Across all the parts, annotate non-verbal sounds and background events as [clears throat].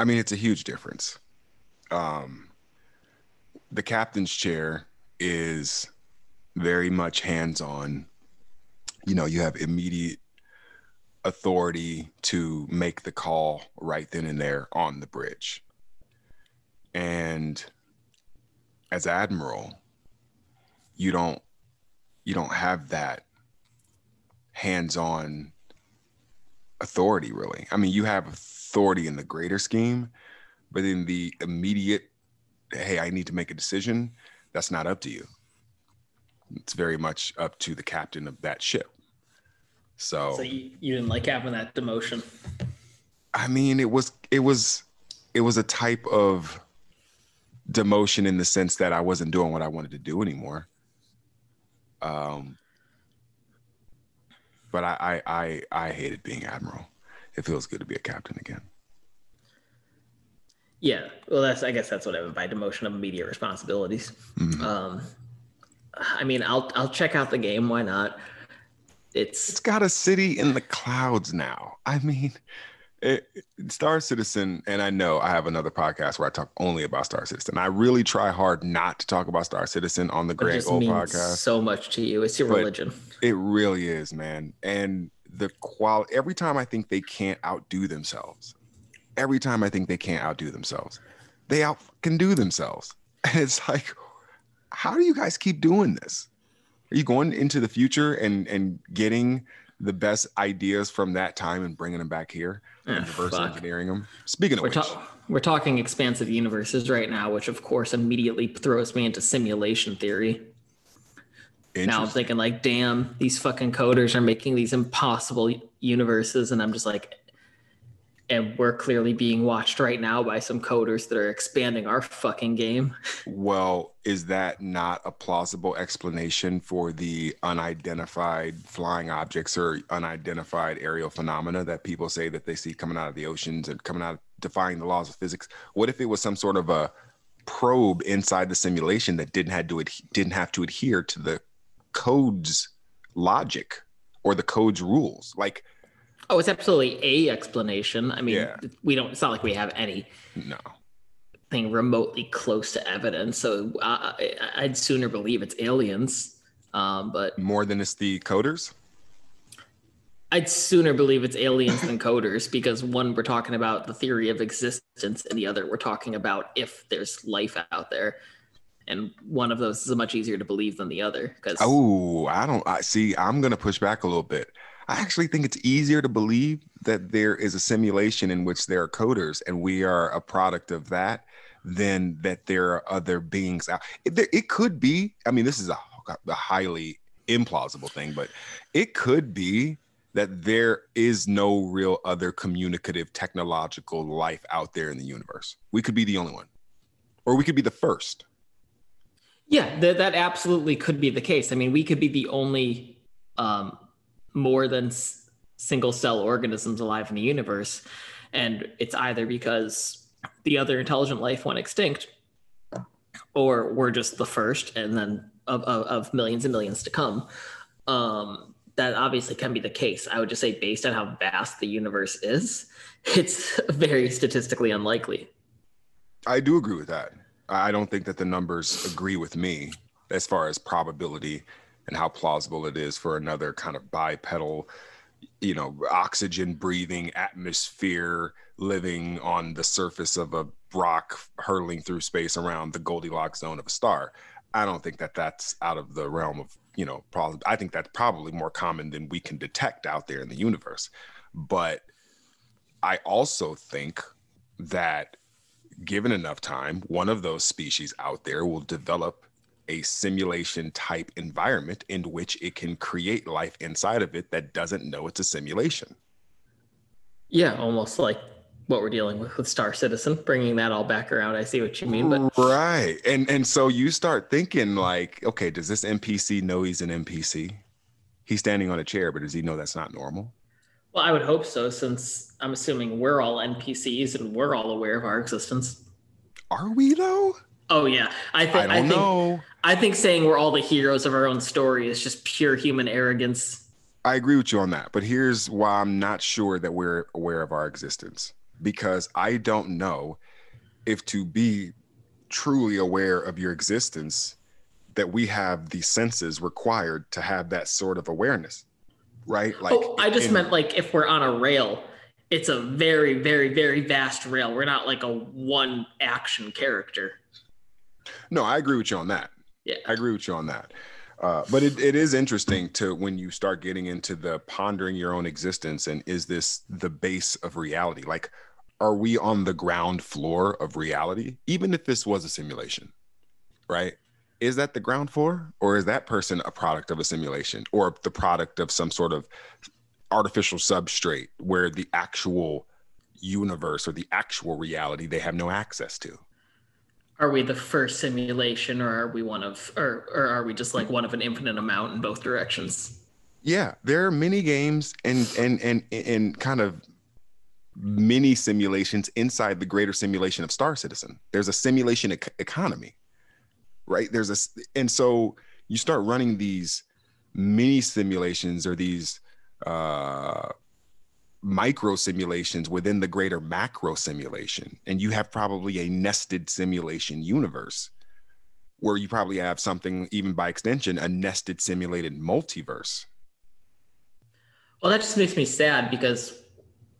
I mean, it's a huge difference. Um, the captain's chair is very much hands on. You know, you have immediate authority to make the call right then and there on the bridge. And as admiral, you don't you don't have that hands-on authority really. I mean, you have authority in the greater scheme, but in the immediate hey, I need to make a decision, that's not up to you. It's very much up to the captain of that ship. So, so you, you didn't like having that demotion. I mean, it was it was it was a type of demotion in the sense that I wasn't doing what I wanted to do anymore. Um, but I I I, I hated being admiral. It feels good to be a captain again. Yeah, well, that's I guess that's what I meant by demotion of immediate responsibilities. Mm-hmm. Um, I mean, I'll I'll check out the game. Why not? It's it's got a city in the clouds now. I mean, it, Star Citizen, and I know I have another podcast where I talk only about Star Citizen. I really try hard not to talk about Star Citizen on the Grand Old podcast. So much to you, it's your but religion. It really is, man. And the quality. Every time I think they can't outdo themselves, every time I think they can't outdo themselves, they out can do themselves. [laughs] And it's like, how do you guys keep doing this? Are you going into the future and and getting the best ideas from that time and bringing them back here and ah, reverse fuck. engineering them? Speaking of we're which, ta- we're talking expansive universes right now, which of course immediately throws me into simulation theory. Now I'm thinking like, damn, these fucking coders are making these impossible universes, and I'm just like, and we're clearly being watched right now by some coders that are expanding our fucking game. [laughs] Well, is that not a plausible explanation for the unidentified flying objects or unidentified aerial phenomena that people say that they see coming out of the oceans and coming out defying the laws of physics? What if it was some sort of a probe inside the simulation that didn't have to ad- didn't have to adhere to the code's logic or the code's rules? Like Oh, it's absolutely a explanation. I mean, yeah. we don't. It's not like we have any. No. Thing remotely close to evidence, so uh, I'd sooner believe it's aliens. Um, but more than it's the coders. I'd sooner believe it's aliens than coders because one, we're talking about the theory of existence, and the other, we're talking about if there's life out there. And one of those is much easier to believe than the other. Because oh, I don't. I see. I'm gonna push back a little bit. I actually think it's easier to believe that there is a simulation in which there are coders and we are a product of that than that there are other beings out. It, it could be, I mean, this is a, a highly implausible thing, but it could be that there is no real other communicative technological life out there in the universe. We could be the only one, or we could be the first. Yeah, th- that absolutely could be the case. I mean, we could be the only um, more than s- single cell organisms alive in the universe. And it's either because the other intelligent life went extinct, or we're just the first, and then of, of, of millions and millions to come. Um, that obviously can be the case. I would just say, based on how vast the universe is, [laughs] it's very statistically unlikely. I do agree with that. I don't think that the numbers agree with me as far as probability and how plausible it is for another kind of bipedal you know oxygen breathing atmosphere living on the surface of a rock hurtling through space around the goldilocks zone of a star. I don't think that that's out of the realm of you know problem i think that's probably more common than we can detect out there in the universe. But i also think that given enough time one of those species out there will develop a simulation type environment in which it can create life inside of it that doesn't know it's a simulation. Yeah, almost like what we're dealing with with Star Citizen, bringing that all back around. I see what you mean, but right, and and so you start thinking like, okay, does this NPC know he's an NPC? He's standing on a chair, but does he know that's not normal? Well, I would hope so, since I'm assuming we're all NPCs and we're all aware of our existence. Are we though? Oh yeah, I think. I, I think. Know. I think saying we're all the heroes of our own story is just pure human arrogance. I agree with you on that, but here's why I'm not sure that we're aware of our existence. because I don't know if to be truly aware of your existence that we have the senses required to have that sort of awareness right? Like oh, i just in, meant like if we're on a rail it's a very very very vast rail. We're not like a one action character. No i agree with you on that. Yeah. I agree with you on that. Uh, but it, it is interesting to when you start getting into the pondering your own existence and is this the base of reality? Like are we on the ground floor of reality? Even if this was a simulation right is that the ground floor or is that person a product of a simulation or the product of some sort of artificial substrate where the actual universe or the actual reality they have no access to? Are we the first simulation or are we one of or, or are we just like one of an infinite amount in both directions? Yeah there are many games and and and and kind of mini simulations inside the greater simulation of star citizen. There's a simulation ec- economy right? There's a and so you start running these mini simulations or these uh micro simulations within the greater macro simulation and you have probably a nested simulation universe where you probably have something even by extension a nested simulated multiverse. Well that just makes me sad because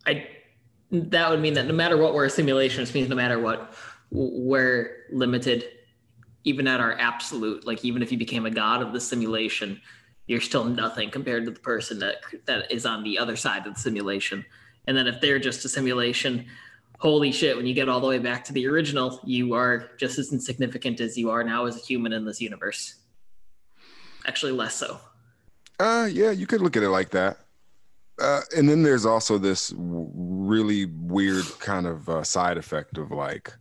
i that would mean that no matter what we're a simulation it means no matter what we're limited even at our absolute like even if you became a god of the simulation you're still nothing compared to the person that that is on the other side of the simulation. And then if they're just a simulation holy shit when you get all the way back to the original you are just as insignificant as you are now as a human in this universe. Actually less so. Uh yeah you could look at it like that. Uh, and then there's also this really weird kind of uh, side effect of like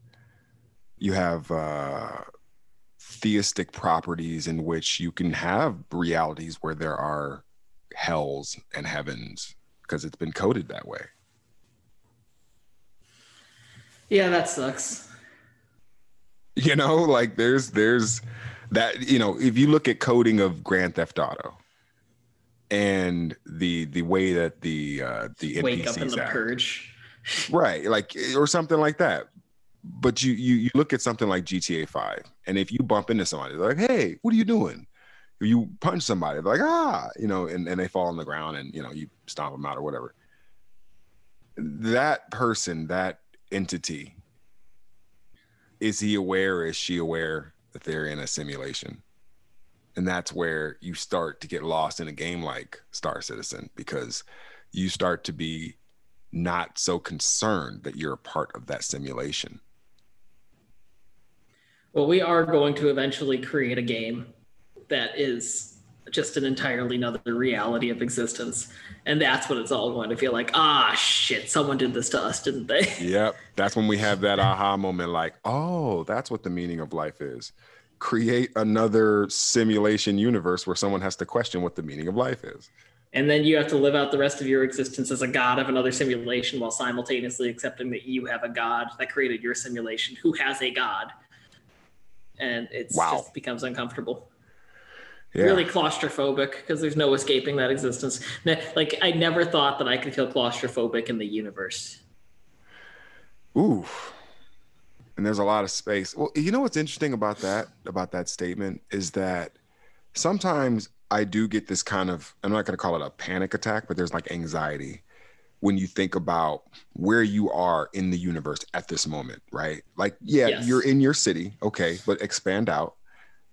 you have uh, theistic properties in which you can have realities where there are hells and heavens because it's been coded that way. Yeah, that sucks. You know, like there's there's that you know, if you look at coding of Grand Theft Auto and the the way that the uh the wake NPCs up in the act, purge. [laughs] right, like or something like that but you you you look at something like GTA Five, and if you bump into somebody, they're like, "Hey, what are you doing?" If you punch somebody, they're like, "Ah," you know, and, and they fall on the ground, and you know, you stomp them out or whatever. That person, that entity, is he aware? Is she aware that they're in a simulation? And that's where you start to get lost in a game like Star Citizen because you start to be not so concerned that you're a part of that simulation well, we are going to eventually create a game that is just an entirely another reality of existence. And that's what it's all going to feel like. Ah, shit, someone did this to us, didn't they? [laughs] Yep. That's when we have that aha moment like, oh, that's what the meaning of life is. Create another simulation universe where someone has to question what the meaning of life is. And then you have to live out the rest of your existence as a god of another simulation while simultaneously accepting that you have a god that created your simulation who has a god and it wow. just becomes uncomfortable. Yeah. Really claustrophobic because there's no escaping that existence. Like I never thought that I could feel claustrophobic in the universe. Ooh. And there's a lot of space. Well, you know what's interesting about that, about that statement, is that sometimes I do get this kind of, I'm not going to call it a panic attack, but there's like anxiety when you think about where you are in the universe at this moment, right? Like, yeah, yes. you're in your city, okay, but expand out.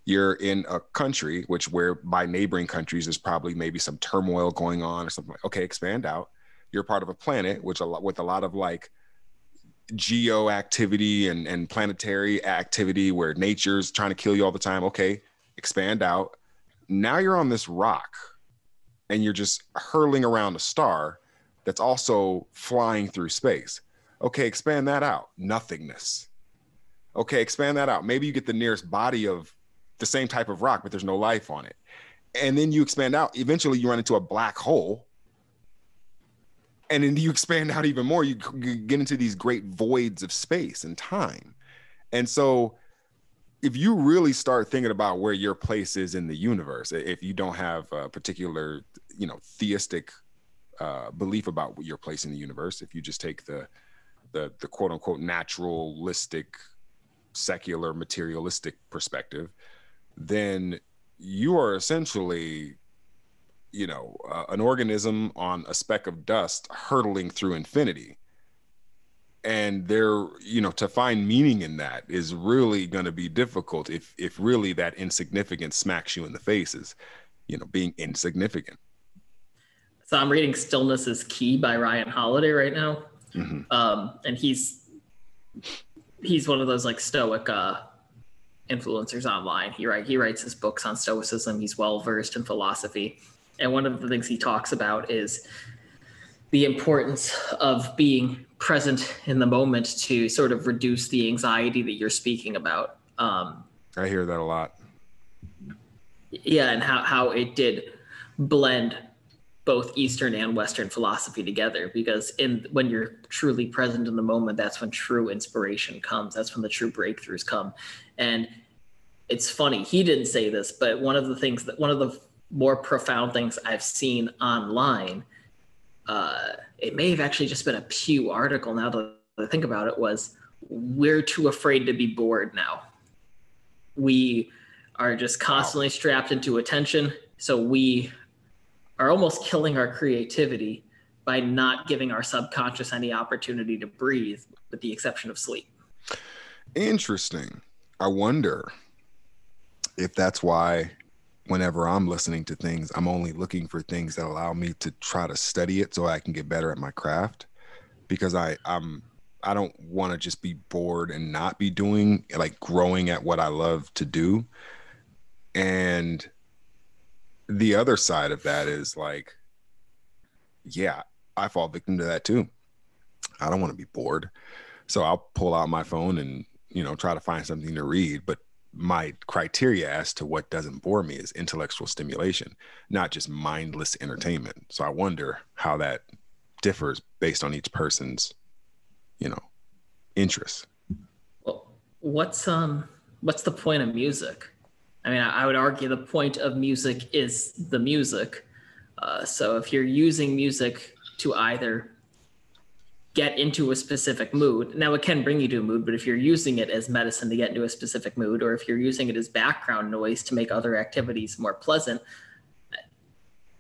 You're in a country, which where by neighboring countries there's probably maybe some turmoil going on or something like. Okay, expand out. You're part of a planet, which a lot with a lot of like geo activity and and planetary activity where nature's trying to kill you all the time. Okay, expand out. Now you're on this rock, and you're just hurling around a star that's also flying through space. Okay, expand that out. Nothingness. Okay, expand that out. Maybe you get the nearest body of the same type of rock, but there's no life on it. And then you expand out. Eventually, you run into a black hole. And then you expand out even more. You get into these great voids of space and time. And so, if you really start thinking about where your place is in the universe, if you don't have a particular, you know, theistic uh, belief about your place in the universe. If you just take the the the quote unquote naturalistic, secular, materialistic perspective, then you are essentially, you know, uh, an organism on a speck of dust hurtling through infinity. And there, you know, to find meaning in that is really going to be difficult if if really that insignificance smacks you in the faces, you know, being insignificant. So I'm reading "Stillness Is Key" by Ryan Holiday right now, mm-hmm. um, and he's he's one of those like stoic uh, influencers online. He write he writes his books on stoicism. He's well versed in philosophy, and one of the things he talks about is the importance of being present in the moment to sort of reduce the anxiety that you're speaking about. Um, I hear that a lot. Yeah, and how how it did blend both Eastern and Western philosophy together because in when you're truly present in the moment, that's when true inspiration comes. That's when the true breakthroughs come. And it's funny, he didn't say this, but one of the things that one of the more profound things I've seen online, uh, it may have actually just been a Pew article now that I think about it, was we're too afraid to be bored now. We are just constantly strapped into attention. So we are almost killing our creativity by not giving our subconscious any opportunity to breathe, with the exception of sleep. Interesting. I wonder if that's why whenever I'm listening to things, I'm only looking for things that allow me to try to study it so I can get better at my craft. Because I, I'm I don't want to just be bored and not be doing like growing at what I love to do. And the other side of that is like, yeah, I fall victim to that too. I don't want to be bored. So I'll pull out my phone and, you know, try to find something to read. But my criteria as to what doesn't bore me is intellectual stimulation, not just mindless entertainment. So I wonder how that differs based on each person's, you know, interests. Well, what's um what's the point of music? I mean, I would argue the point of music is the music. Uh, so if you're using music to either get into a specific mood, now it can bring you to a mood, but if you're using it as medicine to get into a specific mood, or if you're using it as background noise to make other activities more pleasant,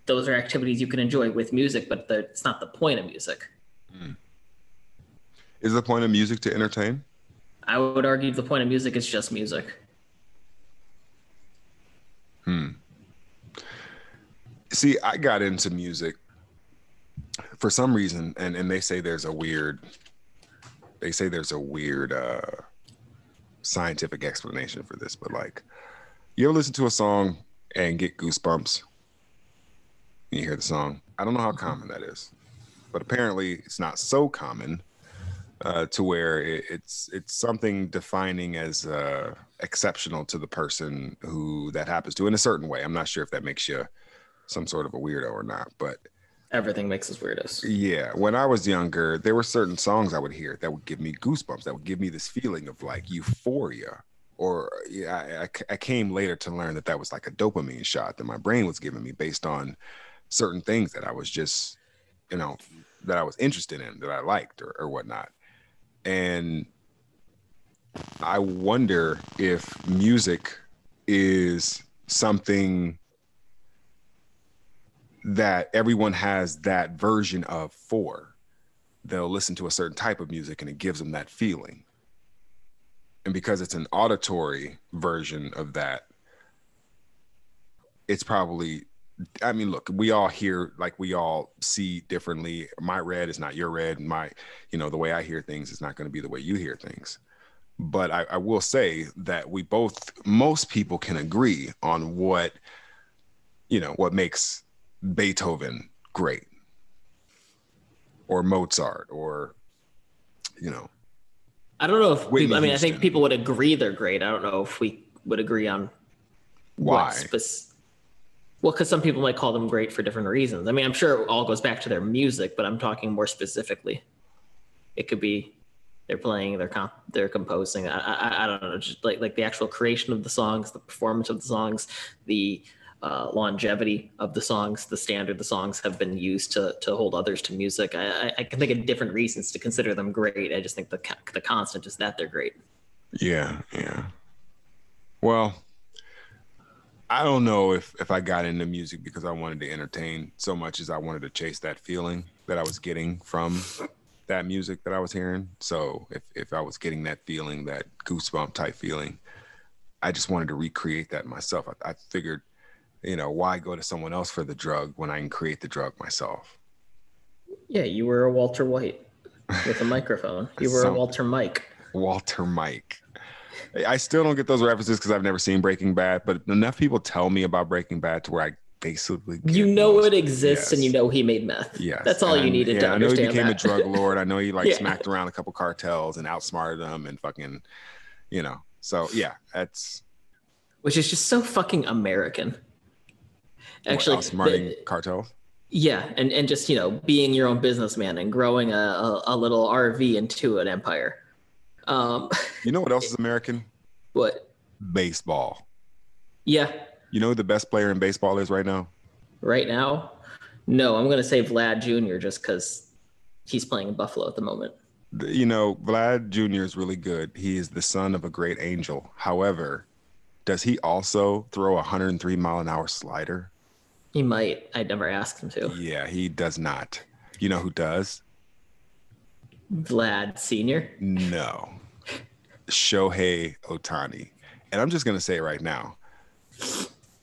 those are activities you can enjoy with music, but it's not the point of music. Mm. Is the point of music to entertain? I would argue the point of music is just music. Hmm. See, I got into music for some reason, and and they say there's a weird, they say there's a weird uh, scientific explanation for this, but like, you ever listen to a song and get goosebumps? you hear the song. I don't know how common that is, but apparently it's not so common uh, to where it, it's it's something defining as uh, exceptional to the person who that happens to in a certain way. I'm not sure if that makes you some sort of a weirdo or not, but everything makes us weirdos. Yeah, when I was younger, there were certain songs I would hear that would give me goosebumps. That would give me this feeling of like euphoria. Or yeah, I, I came later to learn that that was like a dopamine shot that my brain was giving me based on certain things that I was just, you know, that I was interested in, that I liked or, or whatnot. And I wonder if music is something that everyone has that version of for. They'll listen to a certain type of music and it gives them that feeling. And because it's an auditory version of that, it's probably I mean, look, we all hear like we all see differently. My red is not your red. My, you know, the way I hear things is not going to be the way you hear things. But I, I, will say that we both, most people can agree on what, you know, what makes Beethoven great or Mozart or, you know. I don't know if people, I mean, I think people would agree they're great. I don't know if we would agree on why. Spe- well, because some people might call them great for different reasons. I mean, I'm sure it all goes back to their music, but I'm talking more specifically. It could be they're playing, they're comp, they're composing. I, I, I don't know, just like like the actual creation of the songs, the performance of the songs, the uh, longevity of the songs, the standard the songs have been used to to hold others to music. I, I can think of different reasons to consider them great. I just think the the constant is that they're great. Yeah, yeah. Well, I don't know if if I got into music because I wanted to entertain so much as I wanted to chase that feeling that I was getting from that music that I was hearing. So if if I was getting that feeling, that goosebump type feeling, I just wanted to recreate that myself. I, I figured, you know, why go to someone else for the drug when I can create the drug myself? Yeah, you were a Walter White with a [laughs] microphone. You were Some, a Walter Mike. Walter Mike. I still don't get those references because I've never seen Breaking Bad, but enough people tell me about Breaking Bad to where I basically you know it exists yes. and you know he made meth. Yeah, that's all and, you needed yeah, to understand. I know he became that. a drug lord. I know he like [laughs] yeah. smacked around a couple cartels and outsmarted them and fucking, you know. So yeah, that's which is just so fucking American. Actually, outsmarting the, cartels. Yeah, and and just you know being your own businessman and growing a, a, a little RV into an empire. Um, you know what else is [laughs] American? What? Baseball. Yeah. You know who the best player in baseball is right now? Right now? No, I'm going to say Vlad Jr. just because he's playing in Buffalo at the moment. You know, Vlad Jr. is really good. He is the son of a great angel. However, does he also throw a 103 mile an hour slider? He might. I never asked him to. Yeah, he does not. You know who does? Vlad Sr.? No. [laughs] Shohei Ohtani. And I'm just going to say it right now.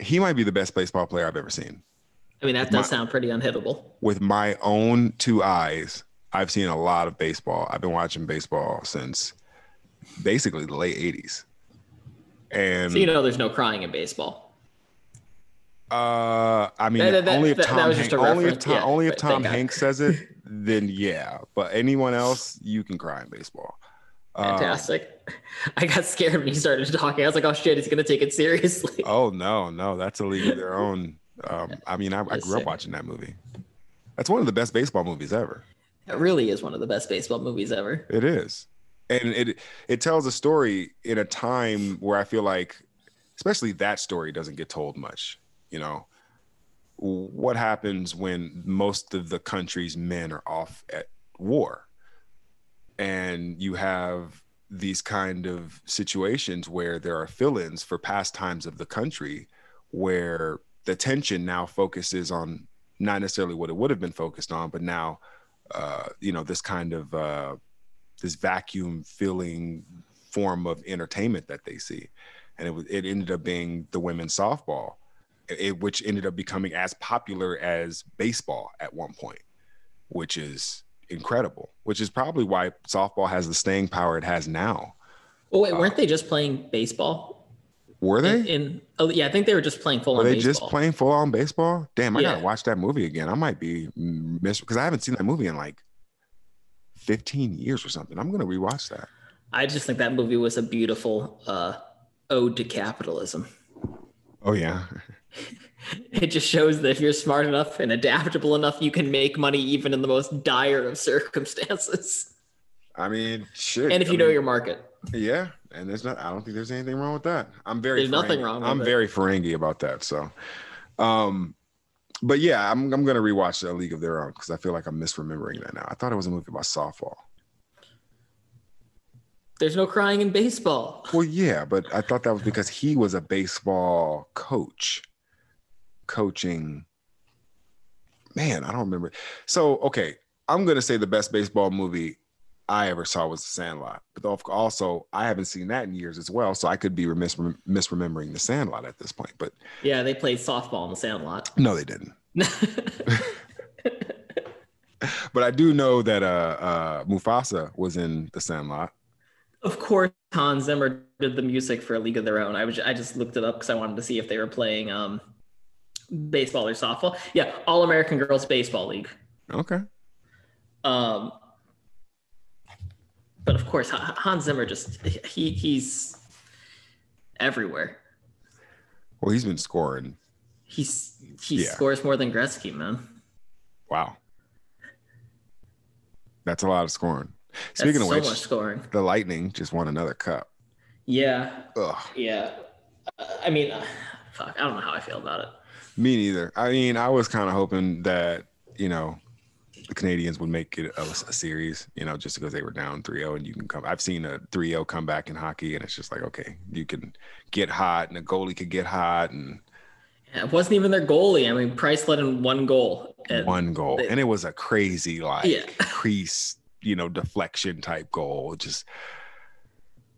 He might be the best baseball player I've ever seen. I mean, that does my, sound pretty unhittable. With my own two eyes, I've seen a lot of baseball. I've been watching baseball since basically the late 80s. And so you know there's no crying in baseball. Uh, I mean, that, that, only if Tom, Hanks, only if Tom, yeah, only if Tom Hanks says it, then yeah. But anyone else, you can cry in baseball. Fantastic. Uh, [laughs] I got scared when he started talking. I was like, oh shit, he's gonna take it seriously. [laughs] Oh no, no, that's a league of their own. Um, I mean, I, I grew up watching that movie. That's one of the best baseball movies ever. It really is one of the best baseball movies ever. It is. And it it tells a story in a time where I feel like especially that story doesn't get told much, you know. What happens when most of the country's men are off at war? And you have these kind of situations where there are fill-ins for past times of the country where the tension now focuses on not necessarily what it would have been focused on but now uh, you know this kind of uh, this vacuum filling form of entertainment that they see. And it, was, it ended up being the women's softball it, which ended up becoming as popular as baseball at one point which is incredible, which is probably why softball has the staying power it has now. Oh wait, weren't uh, they just playing baseball? Were they? In, in oh yeah, I think they were just playing full. Were they baseball. just playing full on baseball? Damn, I yeah. gotta watch that movie again. I might be miss because I haven't seen that movie in like fifteen years or something. I'm gonna rewatch that. I just think that movie was a beautiful uh, ode to capitalism. Oh yeah. [laughs] [laughs] it just shows that if you're smart enough and adaptable enough, you can make money even in the most dire of circumstances. I mean, shit. And if you I know mean, your market. Yeah, and there's not. I don't think there's anything wrong with that. I'm very. There's nothing wrong. I'm it. very Ferengi about that. So, um, but yeah, I'm I'm gonna rewatch A League of Their Own because I feel like I'm misremembering that now. I thought it was a movie about softball. There's no crying in baseball. Well, yeah, but I thought that was because he was a baseball coach coaching. Man, I don't remember. So, okay, I'm going to say the best baseball movie I ever saw was The Sandlot. But also, I haven't seen that in years as well. So I could be remiss misremembering The Sandlot at this point. But yeah, they played softball in The Sandlot. No, they didn't. [laughs] but I do know that uh, uh, Mufasa was in The Sandlot. Of course, Hans Zimmer did the music for A League of Their Own. I was I just looked it up because I wanted to see if they were playing um, baseball or softball. Yeah, All American Girls Baseball League. Okay. Um, but of course, Hans Zimmer just he he's everywhere. Well, he's been scoring. He's he yeah. scores more than Gretzky, man. Wow. That's a lot of scoring. Speaking That's of so which, much scoring. The Lightning just won another cup. Yeah. Ugh. Yeah. I mean, uh, fuck. I don't know how I feel about it. Me neither. I mean, I was kind of hoping that you know the Canadiens would make it a, a, series, you know, just because they were down 3-0 and you can come. I've seen a 3-0 come back in hockey, and it's just like, okay, you can get hot, and the goalie could get hot, and it wasn't even their goalie. I mean, Price let in one goal. One goal, they, and it was a crazy like yeah. [laughs] crease, you know, deflection type goal. Just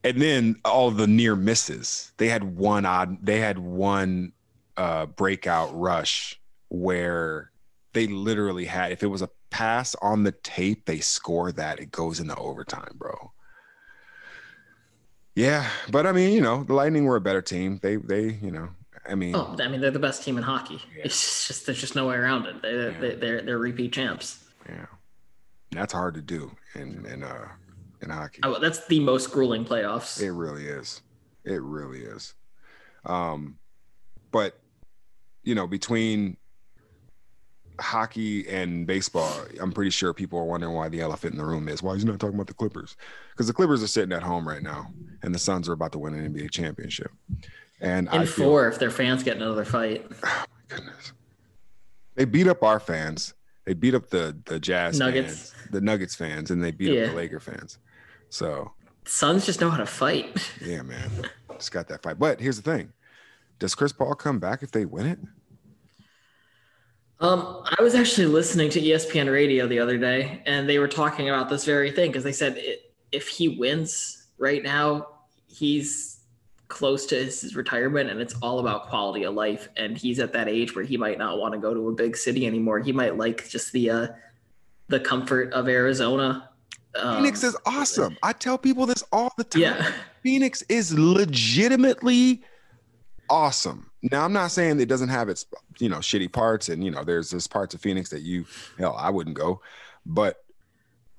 and then all the near misses. They had one odd. They had one uh, breakout rush where they literally had. If it was a pass on the tape, they score that. It goes into overtime, bro. Yeah, but I mean, you know, the Lightning were a better team. They, they, you know, I mean, oh, I mean, they're the best team in hockey. Yeah. It's just there's just no way around it. They, yeah. they, they're they're repeat champs. Yeah, that's hard to do in in uh in hockey. Oh, that's the most grueling playoffs. It really is. It really is. Um, but you know, between hockey and baseball, I'm pretty sure people are wondering why the elephant in the room is why he's not talking about the Clippers. Because the Clippers are sitting at home right now, and the Suns are about to win an NBA championship. And in I four, feel, if their fans get another fight. [sighs] Oh my goodness. They beat up our fans. They beat up the the Jazz Nuggets, fans, the Nuggets fans, and they beat yeah. up the Laker fans. So Suns just know how to fight. [laughs] Yeah, man. Just got that fight. But here's the thing. Does Chris Paul come back if they win it? Um, I was actually listening to ESPN radio the other day, and they were talking about this very thing because they said it, if he wins right now, he's close to his retirement and it's all about quality of life and he's at that age where he might not want to go to a big city anymore he might like just the uh the comfort of arizona um, phoenix is awesome i tell people this all the time yeah. phoenix is legitimately awesome now i'm not saying it doesn't have its you know shitty parts and you know there's this parts of phoenix that you hell i wouldn't go but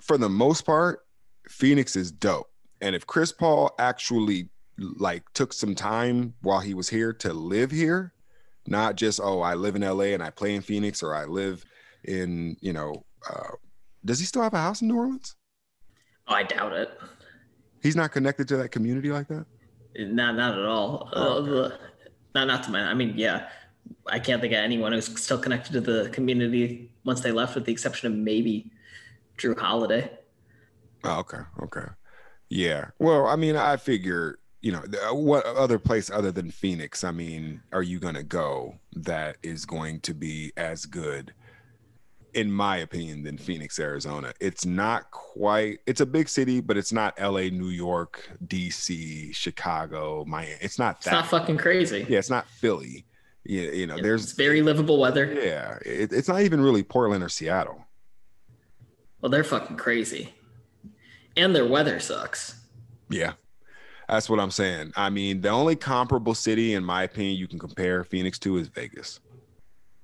for the most part phoenix is dope and if chris paul actually like took some time while he was here to live here, not just oh I live in LA and I play in Phoenix or I live in you know. Uh, does he still have a house in New Orleans? Oh, I doubt it. He's not connected to that community like that. Not not at all. Oh, uh, not not to my. I mean, yeah, I can't think of anyone who's still connected to the community once they left, with the exception of maybe Jrue Holiday. Oh, okay, okay, yeah. Well, I mean, I figure you know, uh, what other place other than Phoenix, I mean, are you to go that is going to be as good, in my opinion, than Phoenix, Arizona? It's not quite, it's a big city, but it's not LA, New York, DC, Chicago, Miami. It's not that. It's not fucking crazy. Yeah, it's not Philly. You, you know, yeah, there's it's very livable weather. Yeah, it, it's not even really Portland or Seattle. Well, they're fucking crazy. And their weather sucks. Yeah, that's what I'm saying. I mean, the only comparable city, in my opinion, you can compare Phoenix to is Vegas.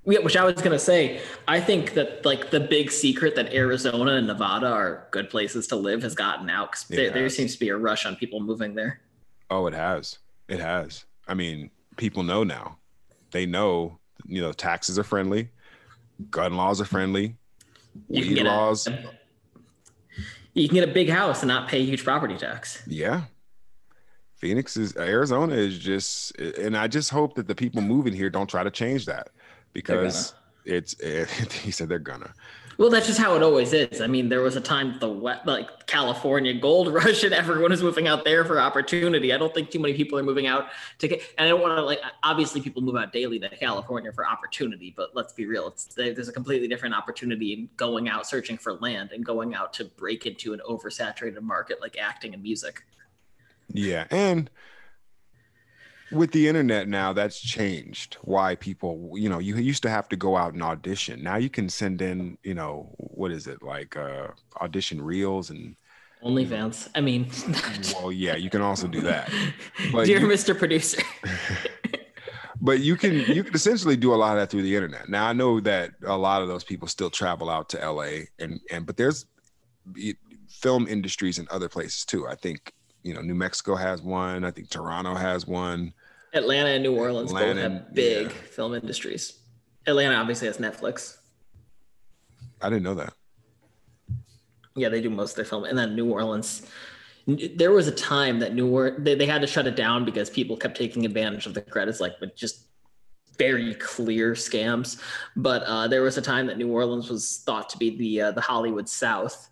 Yeah, which I was gonna say. I think that like the big secret that Arizona and Nevada are good places to live has gotten out because there, there seems to be a rush on people moving there. Oh, it has. It has. I mean, people know now. They know. You know, taxes are friendly, gun laws are friendly, weed laws. A, you can get a big house and not pay huge property tax. Yeah, Phoenix is Arizona is just, and I just hope that the people moving here don't try to change that because it's. It, eh, [laughs] he said they're gonna. Well, that's just how it always is. I mean, there was a time the wet, like California gold [laughs] rush, and everyone is moving out there for opportunity. I don't think too many people are moving out to get. And I don't want to like. Obviously, people move out daily to California for opportunity, but let's be real. It's there's a completely different opportunity in going out searching for land and going out to break into an oversaturated market like acting and music. Yeah. And with the internet now, that's changed why people, you know, you used to have to go out and audition. Now you can send in, you know, what is it like uh audition reels and Only OnlyFans. I mean, [laughs] well, yeah, you can also do that. But Dear you, Mr. Producer. [laughs] [laughs] but you can you can essentially do a lot of that through the internet. Now I know that a lot of those people still travel out to LA and and but there's film industries in other places too. I think you know, New Mexico has one. I think Toronto has one. Atlanta and New Orleans Atlanta, both have big yeah. film industries. Atlanta obviously has Netflix. I didn't know that. Yeah, they do most of their film, and then New Orleans. There was a time that New Orleans they, they had to shut it down because people kept taking advantage of the credits, like with just very clear scams. But uh, there was a time that New Orleans was thought to be the uh, the Hollywood South.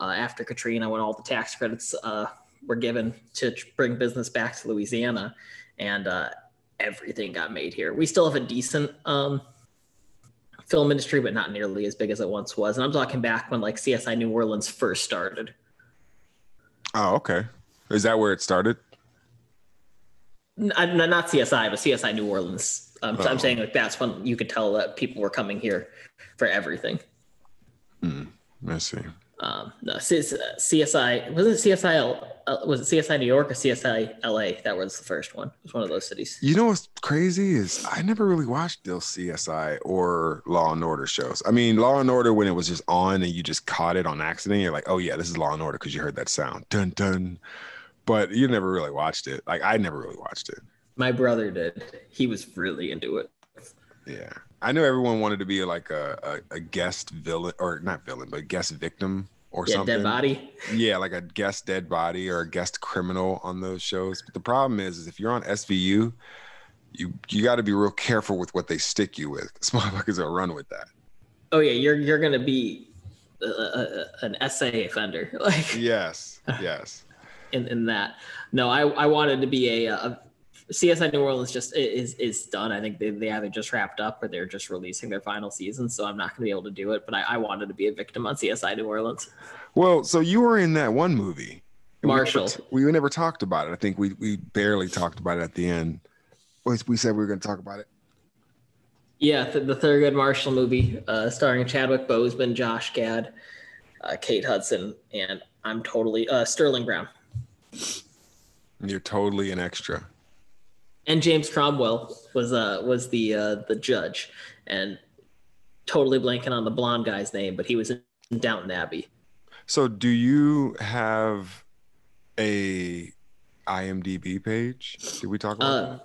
Uh, after Katrina, when all the tax credits uh, were given to bring business back to Louisiana, and uh, everything got made here. We still have a decent um, film industry, but not nearly as big as it once was. And I'm talking back when like CSI New Orleans first started. Oh, okay. Is that where it started? Not, not CSI, but CSI New Orleans. Um, oh. I'm saying like that's when you could tell that people were coming here for everything. Hmm. I see. Um, no, CSI wasn't it CSI was it CSI New York or CSI LA? That was the first one. It was one of those cities. You know what's crazy is I never really watched those CSI or Law and Order shows. I mean, Law and Order when it was just on and you just caught it on accident, you're like, oh yeah, this is Law and Order because you heard that sound, dun dun. But you never really watched it. Like I never really watched it. My brother did. He was really into it. Yeah. I know everyone wanted to be like a, a, a guest villain or not villain, but guest victim or yeah, something. Dead body. Yeah, like a guest dead body or a guest criminal on those shows. But the problem is, is if you're on SVU, you you got to be real careful with what they stick you with. [laughs] Because motherfuckers will run with that. Oh yeah, you're you're gonna be uh, uh, uh, a, a, an SA offender. [laughs] Like yes, [laughs] yes. In in that, no, I I wanted to be a, a CSI New Orleans just is is done. I think they, they either just wrapped up or they're just releasing their final season. So I'm not going to be able to do it. But I, I, wanted to be a victim on CSI New Orleans. Well, so you were in that one movie, Marshall. We never, we never talked about it. I think we we barely talked about it at the end. We said we were going to talk about it. Yeah, the, the Thurgood Marshall movie, uh, starring Chadwick Boseman, Josh Gad, uh, Kate Hudson, and I'm totally uh, Sterling Brown. You're totally an extra and James Cromwell was uh was the uh the judge, and totally blanking on the blonde guy's name, but he was in Downton Abbey. So, do you have a IMDb page? Did we talk about uh,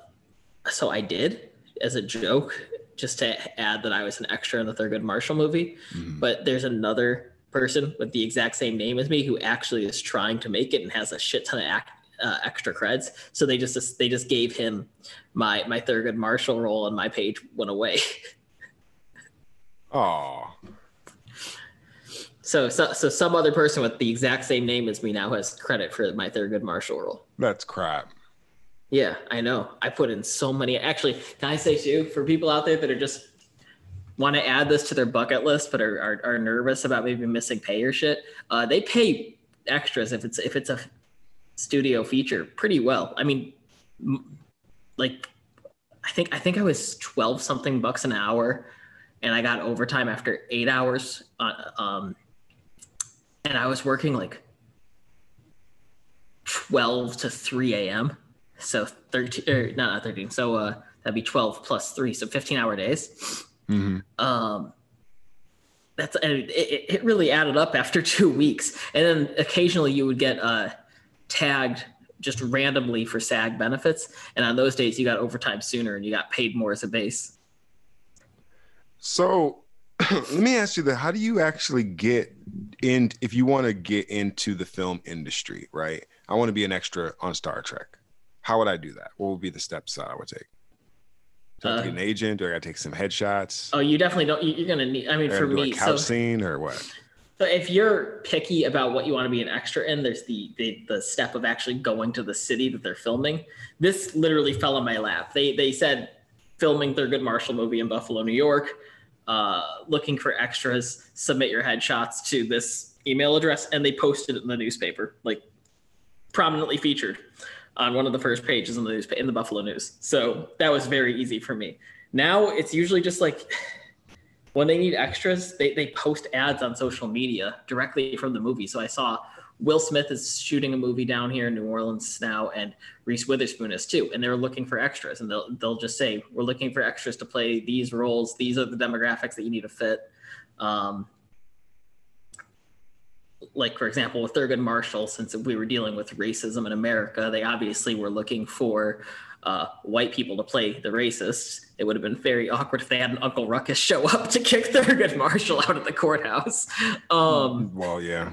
that? So I did as a joke, just to add that I was an extra in the Thurgood Marshall movie. Mm-hmm. But there's another person with the exact same name as me who actually is trying to make it and has a shit ton of act uh, extra creds. So they just they just gave him my my Thurgood Marshall role, and my page went away. Oh. So, so, so some other person with the exact same name as me now has credit for my Thurgood Marshall role. That's crap. Yeah, I know. I put in so many. Actually, can I say too for people out there that are just want to add this to their bucket list but are, are, are nervous about maybe missing pay or shit? Uh, they pay extras if it's if it's a studio feature pretty well. I mean, like I think I think I was twelve something bucks an hour, and I got overtime after eight hours. Uh, um, and I was working like twelve to three a.m. So thirteen, or er, not thirteen. So uh, that'd be twelve plus three, so fifteen hour days. Mm-hmm. Um, that's it, it. really added up after [laughs] two weeks, and then occasionally you would get uh tagged just randomly for SAG benefits. And on those days, you got overtime sooner and you got paid more as a base. So [clears throat] let me ask you that how do you actually get in if you want to get into the film industry, right? I want to be an extra on Star Trek. How would I do that? What would be the steps that I would take? Do I uh, get an agent or I gotta take some headshots? Oh, you definitely don't. You're gonna need. I mean, for me, a couch so, scene or what? So if you're picky about what you want to be an extra in, there's the, the, the step of actually going to the city that they're filming. This literally fell in my lap. They they said filming Thurgood Marshall movie in Buffalo, New York. Uh, looking for extras, submit your headshots to this email address, and they posted it in the newspaper, like prominently featured on one of the first pages in the news in the Buffalo News. So that was very easy for me. Now it's usually just like [laughs] when they need extras, they, they post ads on social media directly from the movie. So I saw Will Smith is shooting a movie down here in New Orleans now, and Reese Witherspoon is too. And they're looking for extras, and they'll they'll just say, "We're looking for extras to play these roles. These are the demographics that you need to fit." Um, like for example, with Thurgood Marshall, since we were dealing with racism in America, they obviously were looking for uh, white people to play the racists. It would have been very awkward if they had an Uncle Ruckus show [laughs] up to kick Thurgood Marshall out of the courthouse. Um, well, yeah.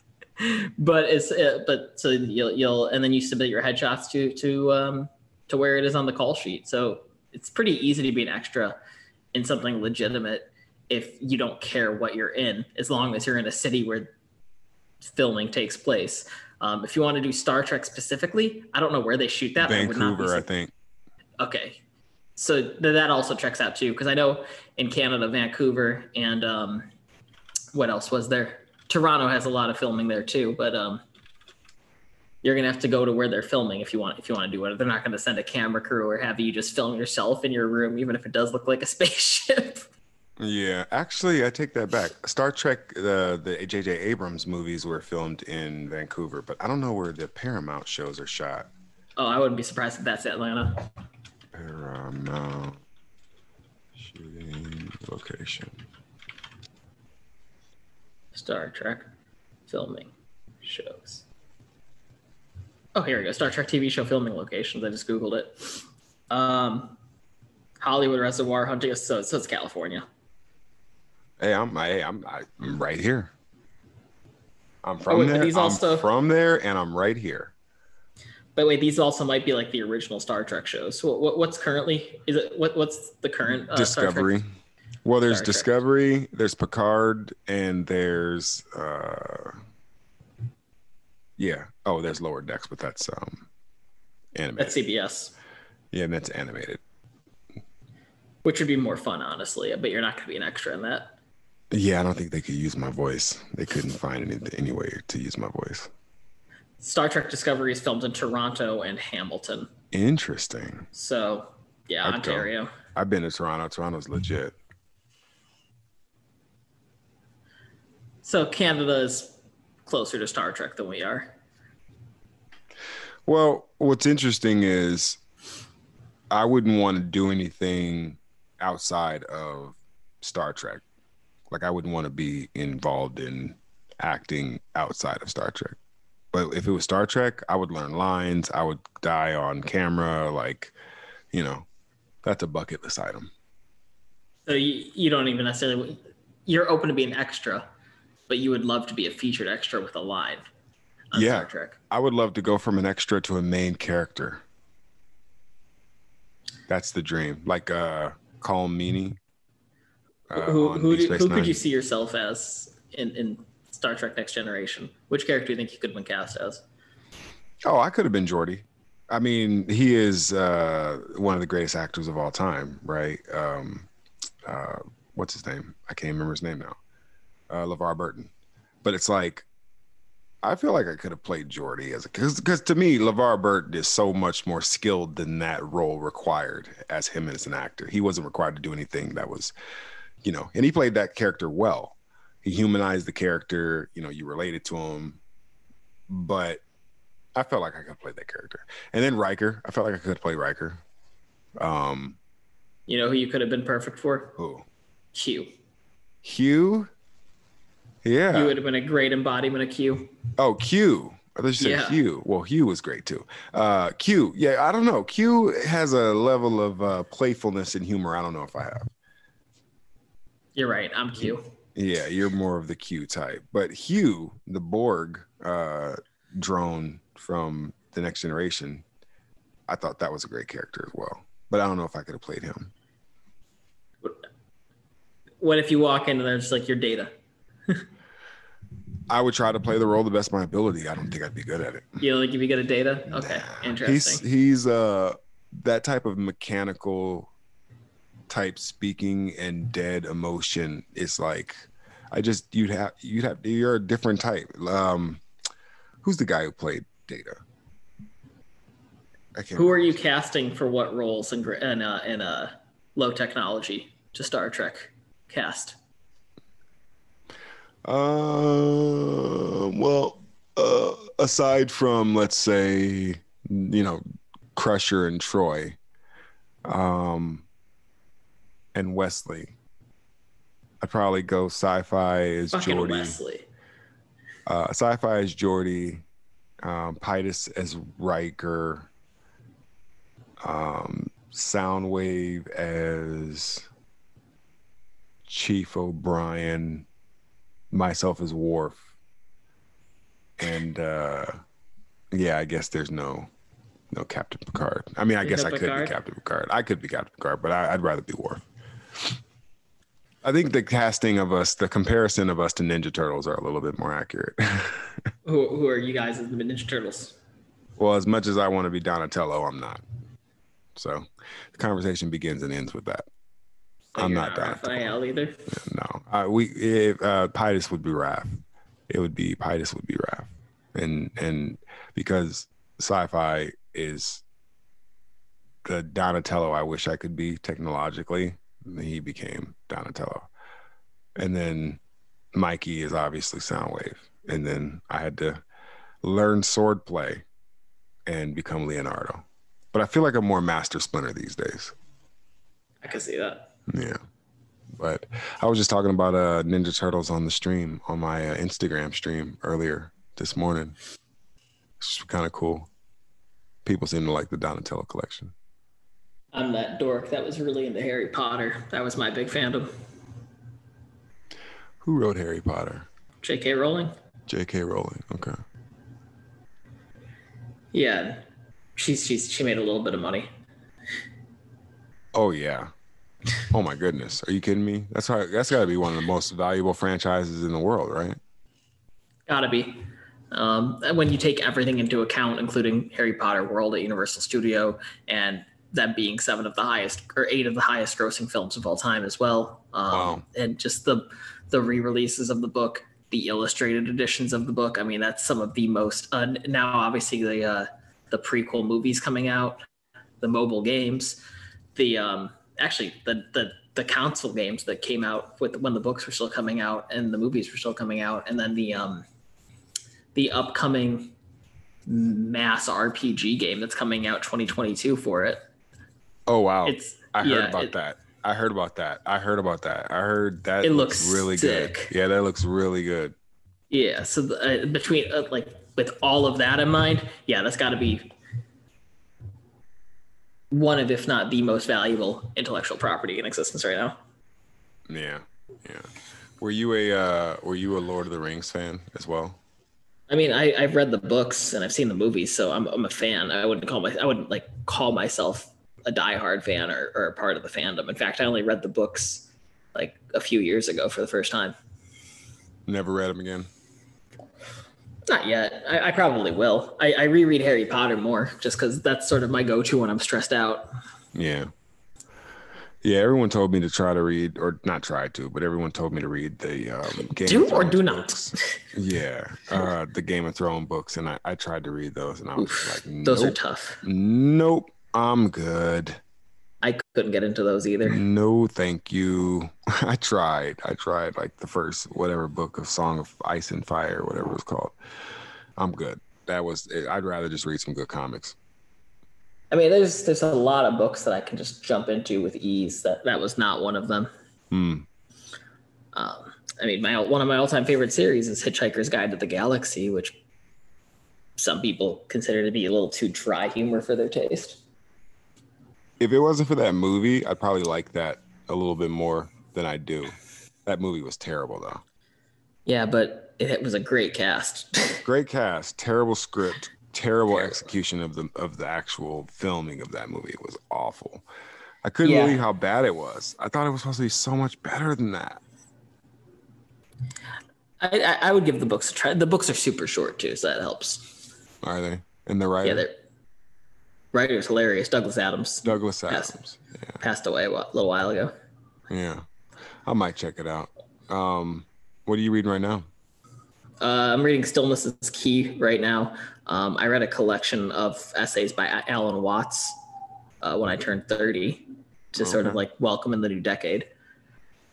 [laughs] but it's uh, but so you'll you'll and then you submit your headshots to to um, to where it is on the call sheet. So it's pretty easy to be an extra in something legitimate if you don't care what you're in, as long as you're in a city where filming takes place. Um, if you want to do Star Trek specifically, I don't know where they shoot that. Vancouver, I think. Okay, so th- that also checks out too, because I know in Canada, Vancouver, and um, what else was there? Toronto has a lot of filming there too, but um, you're gonna have to go to where they're filming if you want if you want to do it. They're not gonna send a camera crew or have you just film yourself in your room, even if it does look like a [laughs] spaceship. Yeah, actually, I take that back. Star Trek, the the J.J. Abrams movies were filmed in Vancouver, but I don't know where the Paramount shows are shot. Oh, I wouldn't be surprised if that's Atlanta. Paramount shooting location. Star Trek filming shows. Oh, here we go. Star Trek TV show filming locations. I just googled it. Um, Hollywood Reservoir hunting. So, so it's California. Hey, I'm hey, I'm I'm right here. I'm from Oh, wait, there. these I'm also- from there, and I'm right here. But wait, these also might be like the original Star Trek shows. So what, what's currently is it? What what's the current uh, Discovery. Well, there's Star Trek. Discovery, there's Picard, and there's uh yeah. Oh, there's Lower Decks, but that's um animated. That's CBS, yeah, and that's animated. which would be more fun, honestly. But you're not going to be an extra in that. Yeah, I don't think they could use my voice. They couldn't find any any way to use my voice. Star Trek Discovery is filmed in Toronto and Hamilton. Interesting. So yeah, I'd go. Ontario. I've been to Toronto. Toronto's legit. So Canada is closer to Star Trek than we are. Well, what's interesting is I wouldn't want to do anything outside of Star Trek. Like I wouldn't want to be involved in acting outside of Star Trek. But if it was Star Trek, I would learn lines. I would die on camera. Like, you know, that's a bucket list item. So you, you don't even necessarily you're open to be an extra, but you would love to be a featured extra with a live on Yeah. Star Trek. I would love to go from an extra to a main character. That's the dream. Like uh Colm Meaney. Uh, who who, do, who could you see yourself as in, in Star Trek Next Generation? Which character do you think you could have been cast as? Oh, I could have been Geordi. I mean, he is uh, one of the greatest actors of all time, right? Um, uh, what's his name? I can't remember his name now. Uh, LeVar Burton. But it's like, I feel like I could have played Geordi as a because to me, LeVar Burton is so much more skilled than that role required as him as an actor. He wasn't required to do anything that was, you know, and he played that character well. He humanized the character. You know, you related to him, but I felt like I could play that character. And then Riker, I felt like I could play Riker. Um, You know who you could have been perfect for? who? Q. Hugh. Yeah. You would have been a great embodiment of Q. oh, Q. I thought you said Yeah. Hugh. Well, Hugh was great too. Uh, Q. Yeah, I don't know. Q has a level of uh, playfulness and humor. I don't know if I have. You're right. I'm Q. Yeah, you're more of the Q type. But Hugh, the Borg uh, drone from the Next Generation, I thought that was a great character as well. But I don't know if I could have played him. What if you walk in and they're just like your data? [laughs] I would try to play the role the best of my ability. I don't think I'd be good at it. You know, like if you get a data? Okay. He's Interesting. he's uh that type of mechanical type speaking and dead emotion it's like I just you'd have you'd have you're a different type. Um who's the guy who played Data? I can't Who are you casting for what roles in in uh, in uh, low technology to Star Trek cast? Uh, well, uh, aside from let's say, you know, Crusher and Troi, um, and Wesley, I'd probably go sci-fi as Fucking Geordi. Wesley. Uh, sci-fi as Geordi, um, Pitus as Riker, um, Soundwave as Chief O'Brien, myself as Worf, and uh, yeah, I guess there's no no Captain Picard. I mean, I guess no I could be Captain Picard. I could be Captain Picard, but I, I'd rather be Worf. I think the casting of us, the comparison of us to Ninja Turtles, are a little bit more accurate. [laughs] Who, who are you guys as the Ninja Turtles? well, as much as I want to be Donatello, I'm not. So the conversation begins and ends with that. So I'm not Donatello. Raphael either. No, uh, we if, uh, Pitus would be Raph. It would be Pitus would be Raph, and and because sci-fi is the Donatello I wish I could be technologically, he became Donatello, and then Mikey is obviously Soundwave, and then I had to learn swordplay and become Leonardo. But I feel like I'm more Master Splinter these days. I can see that. Yeah. But I was just talking about uh, Ninja Turtles on the stream, on my uh, Instagram stream earlier this morning. It's kind of cool. People seem to like the Donatello collection. I'm that dork that was really into Harry Potter. That was my big fandom. Who wrote Harry Potter? J.K. Rowling. J.K. Rowling. Okay. Yeah, she's she's she made a little bit of money. Oh yeah. Oh my goodness. Are you kidding me? That's how, that's got to be one of the most valuable franchises in the world, right? Gotta be. Um, and when you take everything into account, including Harry Potter World at Universal Studio, and that being seven of the highest or eight of the highest grossing films of all time as well, um, Wow. and just the the re-releases of the book, the illustrated editions of the book. I mean, that's some of the most. Uh, now, obviously, the uh, the prequel movies coming out, the mobile games, the um, actually the the the console games that came out with when the books were still coming out and the movies were still coming out, and then the um, the upcoming mass RPG game that's coming out 2022 for it. Oh wow. It's I heard yeah, about it- that. I heard about that. I heard about that. I heard that It looks, looks really sick. good. Yeah, that looks really good. Yeah, so the, uh, between uh, like with all of that in mind, yeah, that's got to be one of, if not the most valuable intellectual property in existence right now. Yeah, yeah. Were you a uh, were you a Lord of the Rings fan as well? I mean, I, I've read the books and I've seen the movies, so I'm, I'm a fan. I wouldn't call my I wouldn't like call myself a diehard fan or, or a part of the fandom. In fact, I only read the books like a few years ago for the first time. Never read them again. Not yet. I, I probably will. I, I reread Harry Potter more just because that's sort of my go-to when I'm stressed out. Yeah. Yeah, everyone told me to try to read, or not try to, but everyone told me to read the um, Game Do of or Thrones do not. books. [laughs] Yeah, uh, the Game of Thrones books, and I, I tried to read those, and I was just like, Those are tough. nope, I'm good. I couldn't get into those either. No, thank you. [laughs] I tried. I tried like the first whatever book of Song of Ice and Fire, whatever it was called. I'm good. That was. I'd rather just read some good comics. I mean, there's there's a lot of books that I can just jump into with ease. That that was not one of them. Hmm. Um, I mean, my one of my all-time favorite series is Hitchhiker's Guide to the Galaxy, which some people consider to be a little too dry humor for their taste. If it wasn't for that movie, I'd probably like that a little bit more than I do. That movie was terrible though. Yeah, but it, was a great cast. [laughs] Great cast, terrible script, terrible Terrible. execution of the of the actual filming of that movie. It was awful. I couldn't Yeah. believe how bad it was. I thought it was supposed to be so much better than that. I, I, I would give the books a try. The books are super short too, so that helps. Are they? And the writer, Yeah, writer's hilarious. Douglas Adams Douglas Adams. passed away a little while ago. Yeah, I might check it out. Um, what are you reading right now? Uh, I'm reading Stillness is Key right now. Um, I read a collection of essays by Alan Watts uh, when I turned 30 to sort of like welcome in the new decade.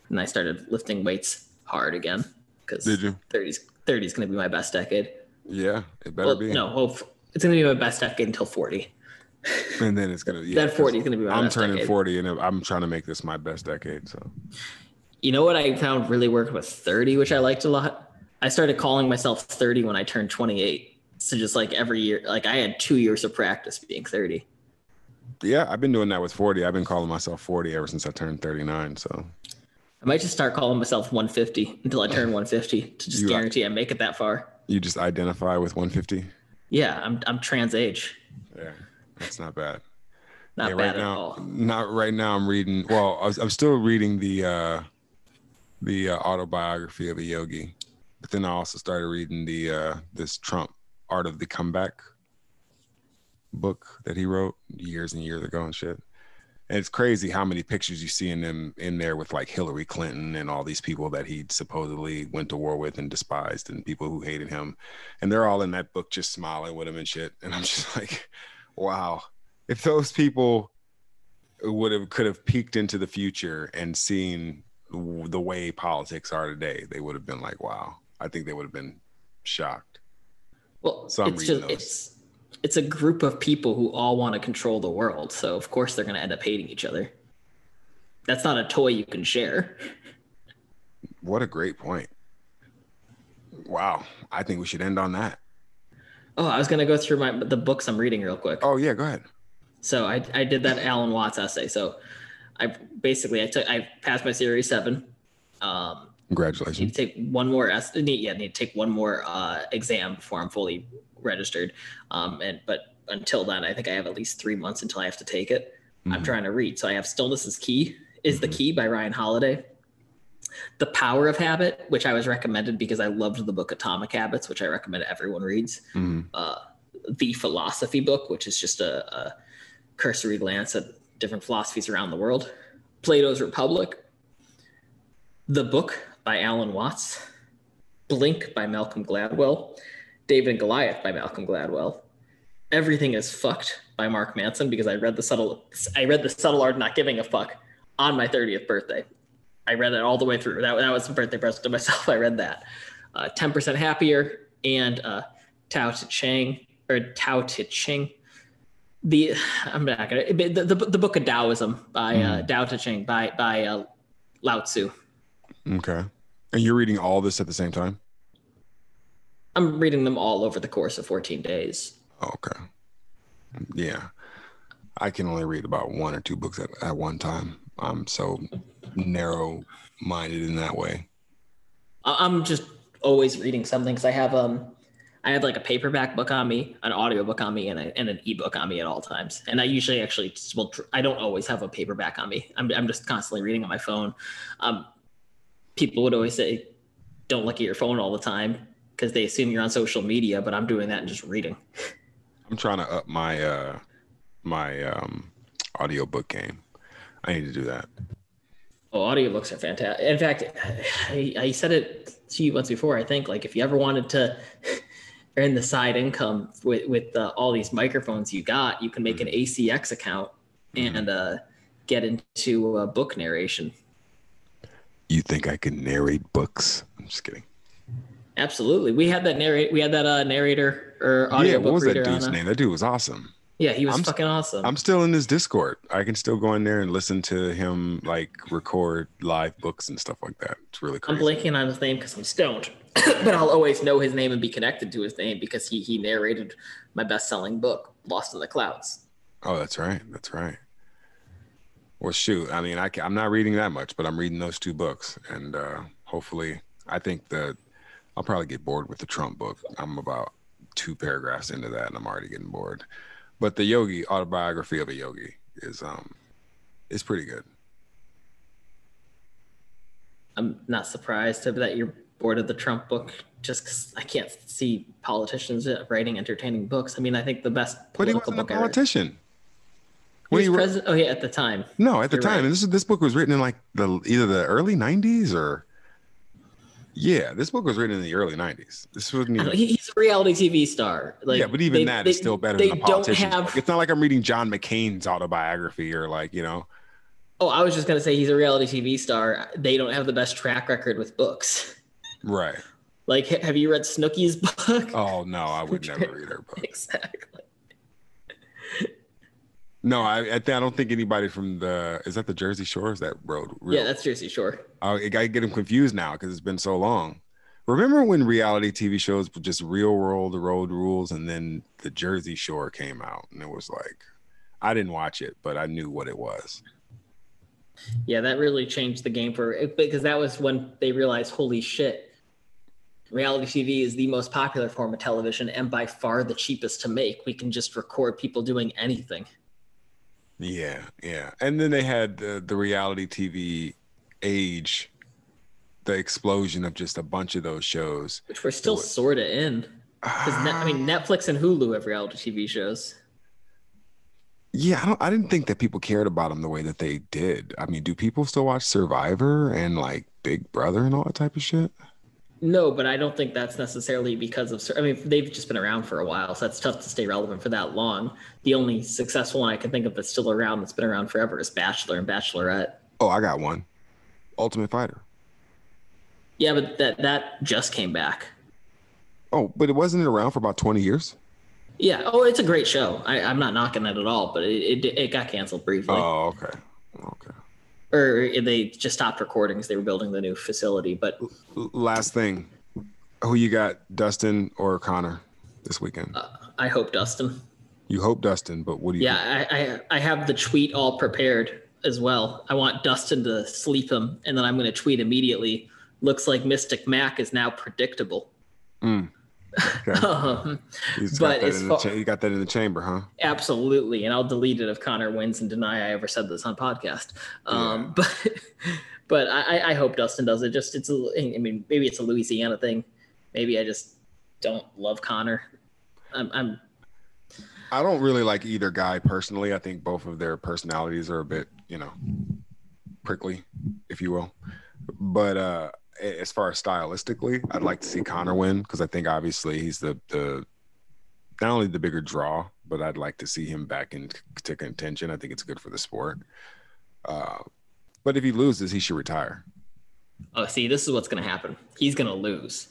And I started lifting weights hard again because Did you? 30's 30 is going to be my best decade. Yeah, it better Well, be. no, hope it's going to be my best decade until 40. And then it's gonna. Yeah, Then 40 is to be my I'm turning decade. 40, and I'm trying to make this my best decade. So You know what I found really worked with 30, which I liked a lot? I started calling myself 30 when I turned 28. So just like every year, like I had two years of practice being 30. yeah, I've been doing that with 40. I've been calling myself 40 ever since I turned 39. So I might just start calling myself 150 until I turn [laughs] 150 to just You guarantee I make it that far. you just identify with 150. Yeah, I'm I'm trans age. Yeah. That's not bad. Not Yeah, bad right at now, all. Not right now. I'm reading. Well, I was, I'm still reading the uh, the uh, autobiography of a yogi, but then I also started reading the uh, this Trump Art of the Comeback book that he wrote years and years ago and shit. And it's crazy how many pictures you see in them in there with like Hillary Clinton and all these people that he supposedly went to war with and despised and people who hated him. And they're all in that book just smiling with him and shit. And I'm just [laughs] like, wow. If those people would have could have peeked into the future and seen the way politics are today, they would have been like, wow. I think they would have been shocked. Well, So it's just those. it's it's a group of people who all want to control the world. So of course they're going to end up hating each other. That's not a toy you can share. What a great point. Wow. I think we should end on that. Oh, I was going to go through my the books I'm reading real quick. Oh yeah, go ahead. So I, I did that Alan Watts essay. So I basically I took I passed my series seven. Um, need Congratulations. to take one more need, yeah need to take one more uh, exam before I'm fully registered. Um, and but until then, I think I have at least three months until I have to take it. I'm Mhm. trying to read. So I have Stillness is Key is the Mhm. key by Ryan Holiday. The Power of Habit, which I was recommended because I loved the book Atomic Habits, which I recommend everyone reads. Mhm. Uh, the Philosophy book, which is just a, a cursory glance at different philosophies around the world. Plato's Republic. The Book by Alan Watts. Blink by Malcolm Gladwell. David and Goliath by Malcolm Gladwell. Everything is Fucked by Mark Manson because I read the subtle I read the subtle art of not giving a fuck on my 30th birthday. I read it all the way through. That, that was a birthday present to myself. [laughs] I read that. Uh, 10% Happier and uh, Tao Te Ching or Tao Te Ching. The [sighs] I'm not gonna the, the, the book of Taoism by uh, Tao Te Ching by by uh, Lao Tzu. Okay. And you're reading all this at the same time? I'm reading them all over the course of 14 days. Okay. Yeah. I can only read about one or two books at, at one time. I'm so narrow minded in that way. I- I'm just always reading something because I have um I have like a paperback book on me, an audiobook on me, and, a, and an ebook on me at all times. And I usually actually will. I don't always have a paperback on me. I'm I'm just constantly reading on my phone. Um, people would always say, "Don't look at your phone all the time," because they assume you're on social media. But I'm doing that and just reading. I'm trying to up my uh my um audiobook game. I need to do that. Oh, audiobooks are fantastic. In fact, I, I said it to you once before. I think like if you ever wanted to [laughs] earn the side income with with uh, all these microphones you got, you can make an ACX account and uh, get into uh, book narration. You think I can narrate books? I'm just kidding. Absolutely, we had that narrate. We had that uh, narrator or audiobook yeah, what was that dude's name? That dude was awesome. Yeah, he was I'm fucking awesome. I'm still in his Discord. I can still go in there and listen to him like record live books and stuff like that. It's really cool. I'm blanking on his name because I'm stoned, [clears throat] but I'll always know his name and be connected to his name because he he narrated my best-selling book, Lost in the Clouds. Oh, that's right. That's right. Well, shoot. I mean, I can, I'm not reading that much, but I'm reading those two books, and uh, hopefully, I think that I'll probably get bored with the Trump book. I'm about two paragraphs into that, and I'm already getting bored. But the Yogi autobiography of a Yogi is um is pretty good. I'm not surprised that you're bored of the Trump book just because I can't see politicians writing entertaining books. I mean, I think the best But he wasn't a politician. He When was he president. Oh yeah, at the time. No, at the You're time, right. and this this book was written in like the either the early '90s or yeah, this book was written in the early '90s. This wasn't oh, even He's a reality TV star. Like, yeah, but even they- that is they- still better They than a don't politician's have. book. It's not like I'm reading John McCain's autobiography or like you know. Oh, I was just gonna say he's a reality TV star. They don't have the best track record with books. Right. Like, have you read Snooki's book? Oh no, I would [laughs] never read her book. exactly. No, I I, th- I don't think anybody from the is that the Jersey Shore? Is that road? Real? Yeah, that's Jersey Shore. Uh, I, I get them confused now because it's been so long. Remember when reality TV shows were just real world road rules, and then the Jersey Shore came out, and it was like, I didn't watch it, but I knew what it was. Yeah, that really changed the game for eh, because that was when they realized, holy shit, reality TV is the most popular form of television and by far the cheapest to make. We can just record people doing anything. Yeah, yeah. And then they had the, the reality TV age, the explosion of just a bunch of those shows. Which we're still sort of in. Because I mean, ah. Netflix and Hulu have reality TV shows. Yeah, I, don't, I didn't think that people cared about them the way that they did. I mean, do people still watch Survivor and like Big Brother and all that type of shit? No, but I don't think that's necessarily because of. I mean, they've just been around for a while, so that's tough to stay relevant for that long. The only successful one I can think of that's still around, that's been around forever, is Bachelor and Bachelorette. Oh, I got one. Ultimate Fighter. Yeah, but that that just came back. Oh, but it wasn't around for about twenty years. Yeah. Oh, it's a great show. I, am not knocking it at all, but it, it, it got canceled briefly. Oh, okay. Okay. Or they just stopped recording because they were building the new facility. But last thing, who you got, Dustin or Conor, this weekend? Uh, I hope Dustin. You hope Dustin, but what do you? Yeah, I, I I have the tweet all prepared as well. I want Dustin to sleep him, and then I'm going to tweet immediately. Looks like Mystic Mac is now predictable. Mm. Okay. [laughs] um, but far, cha- you got that in the chamber, huh? Absolutely, and I'll delete it if Conor wins and deny I ever said this on podcast. Um, yeah. [laughs] But but I, I hope Dustin does it. Just it's a, I mean maybe it's a Louisiana thing. Maybe I just don't love Conor. I'm, I'm I don't really like either guy personally. I think both of their personalities are a bit, you know, prickly, if you will. But uh as far as stylistically, I'd like to see Conor win because I think obviously he's the the not only the bigger draw, but I'd like to see him back into contention. I think it's good for the sport. Uh, but if he loses, he should retire. Oh, see, this is what's going to happen. He's going to lose,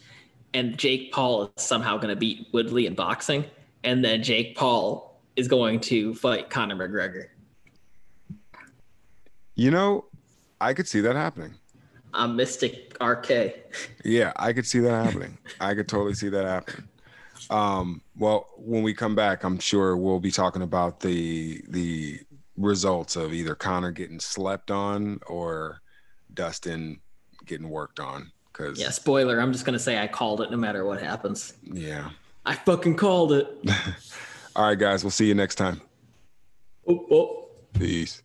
and Jake Paul is somehow going to beat Woodley in boxing, and then Jake Paul is going to fight Conor McGregor. You know, I could see that happening. I'm Mystic RK. Yeah, I could see that happening. I could totally see that happening. Um, well, when we come back, I'm sure we'll be talking about the the results of either Conor getting slept on or Dustin getting worked on. Cause yeah, spoiler. I'm just gonna say I called it no matter what happens. Yeah, I fucking called it. [laughs] All right, guys. We'll see you next time. Oh, oh. Peace.